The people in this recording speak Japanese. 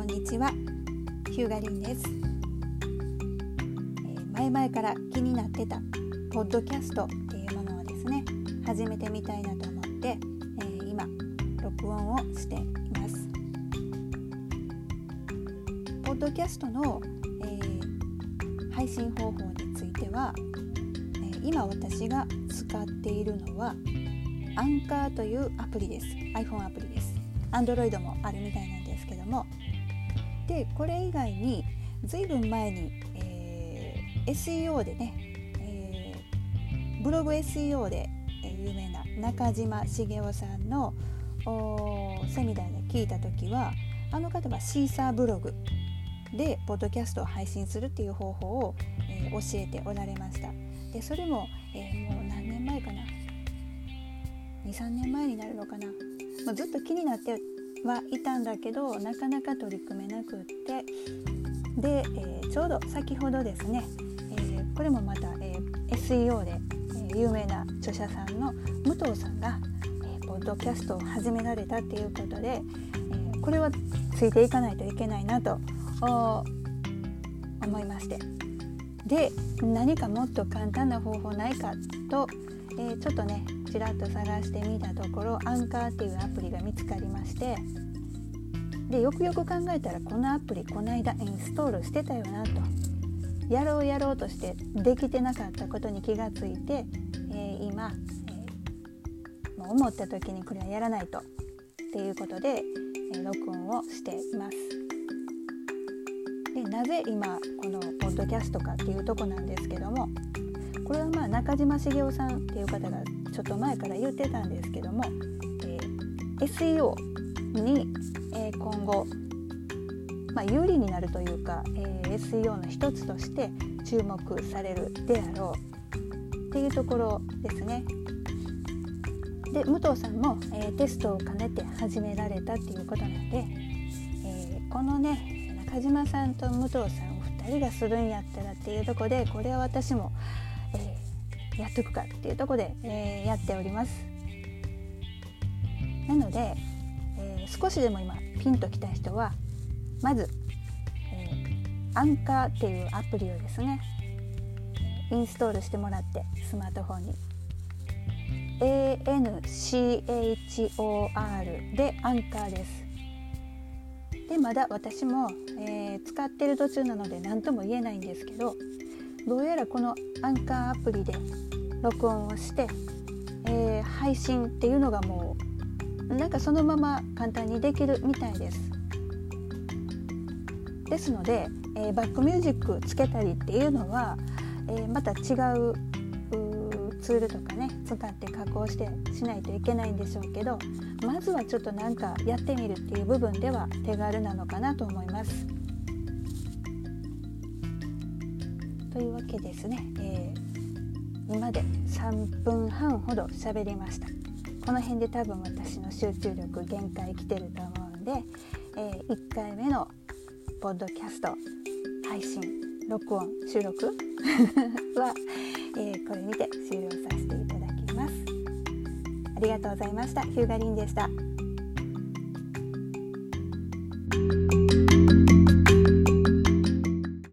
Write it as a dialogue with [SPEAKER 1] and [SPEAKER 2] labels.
[SPEAKER 1] こんにちは。ヒューガリンです、えー、前々から気になってたポッドキャストっていうものをですね始めてみたいなと思って、えー、今録音をしています。ポッドキャストの、えー、配信方法については、え今私が使っているのはアンカーというアプリです。iPhone アプリです。Android もあるみたいなんですけどもでこれ以外にずいぶん前に、えー、SEO でね、えー、ブログ SEO で有名な中島茂雄さんのセミナーで聞いた時はあの方はシーサーブログでポッドキャストを配信するっていう方法を、えー、教えておられました。でそれも、えー、もう何年前かな？23年前になるのかな、まあ、ずっと気になってはい。たんだけどなかなか取り組めなくってで、えー、ちょうど先ほどですね、えー、これもまた、えー、SEO で、え有名な著者さんの武藤さんが、えポッドキャストを始められたっていうことで、えこれはついていかないといけないなと思いまして。で何かもっと簡単な方法ないかと、えちょっとねちらっと探してみたところアンカーっていうアプリが見つかりましてでよくよく考えたらこのアプリこの間インストールしてたよなとやろうやろうとしてできてなかったことに気がついて、えー、今、えー、もう思った時にこれはやらないとっていうことで、えー、録音をしています。でなぜ今このポッドキャストかっていうとこなんですけどもこれはまあ中島茂雄さんっていう方がちょっと前から言ってたんですけども、えー、SEO に、えー、今後、まあ、有利になるというか、えー、SEO の一つとして注目されるであろうっていうところですね。で武藤さんも、えー、テストを兼ねて始められたっていうことなんで、えー、このね中島さんと武藤さんお二人がするんやったらっていうとこでこれは私もやっとくかっていうとこで、えー、やっております。なので、えー、少しでも今ピンときた人はまず、えー、アンカーっていうアプリをですねインストールしてもらってスマートフォンに。ANCHOR でアンカーです。でまだ私も、えー、使ってる途中なので何とも言えないんですけどどうやらこのアンカーアプリで録音をして、えー、配信っていうのがもうなんかそのまま簡単にできるみたいです。ですので、えー、バックミュージックつけたりっていうのは、え、また違うツールとかね使って加工してしないといけないんでしょうけどまずはちょっとなんかやってみるっていう部分では手軽なのかなと思います。というわけですね、えー、今で3分半ほど喋りましたこの辺で多分私の集中力限界来てると思うんで、えー、1回目のポッドキャスト配信録音収録？は、えー、これにて終了させていただきます。ありがとうございました。ヒューガリンでした。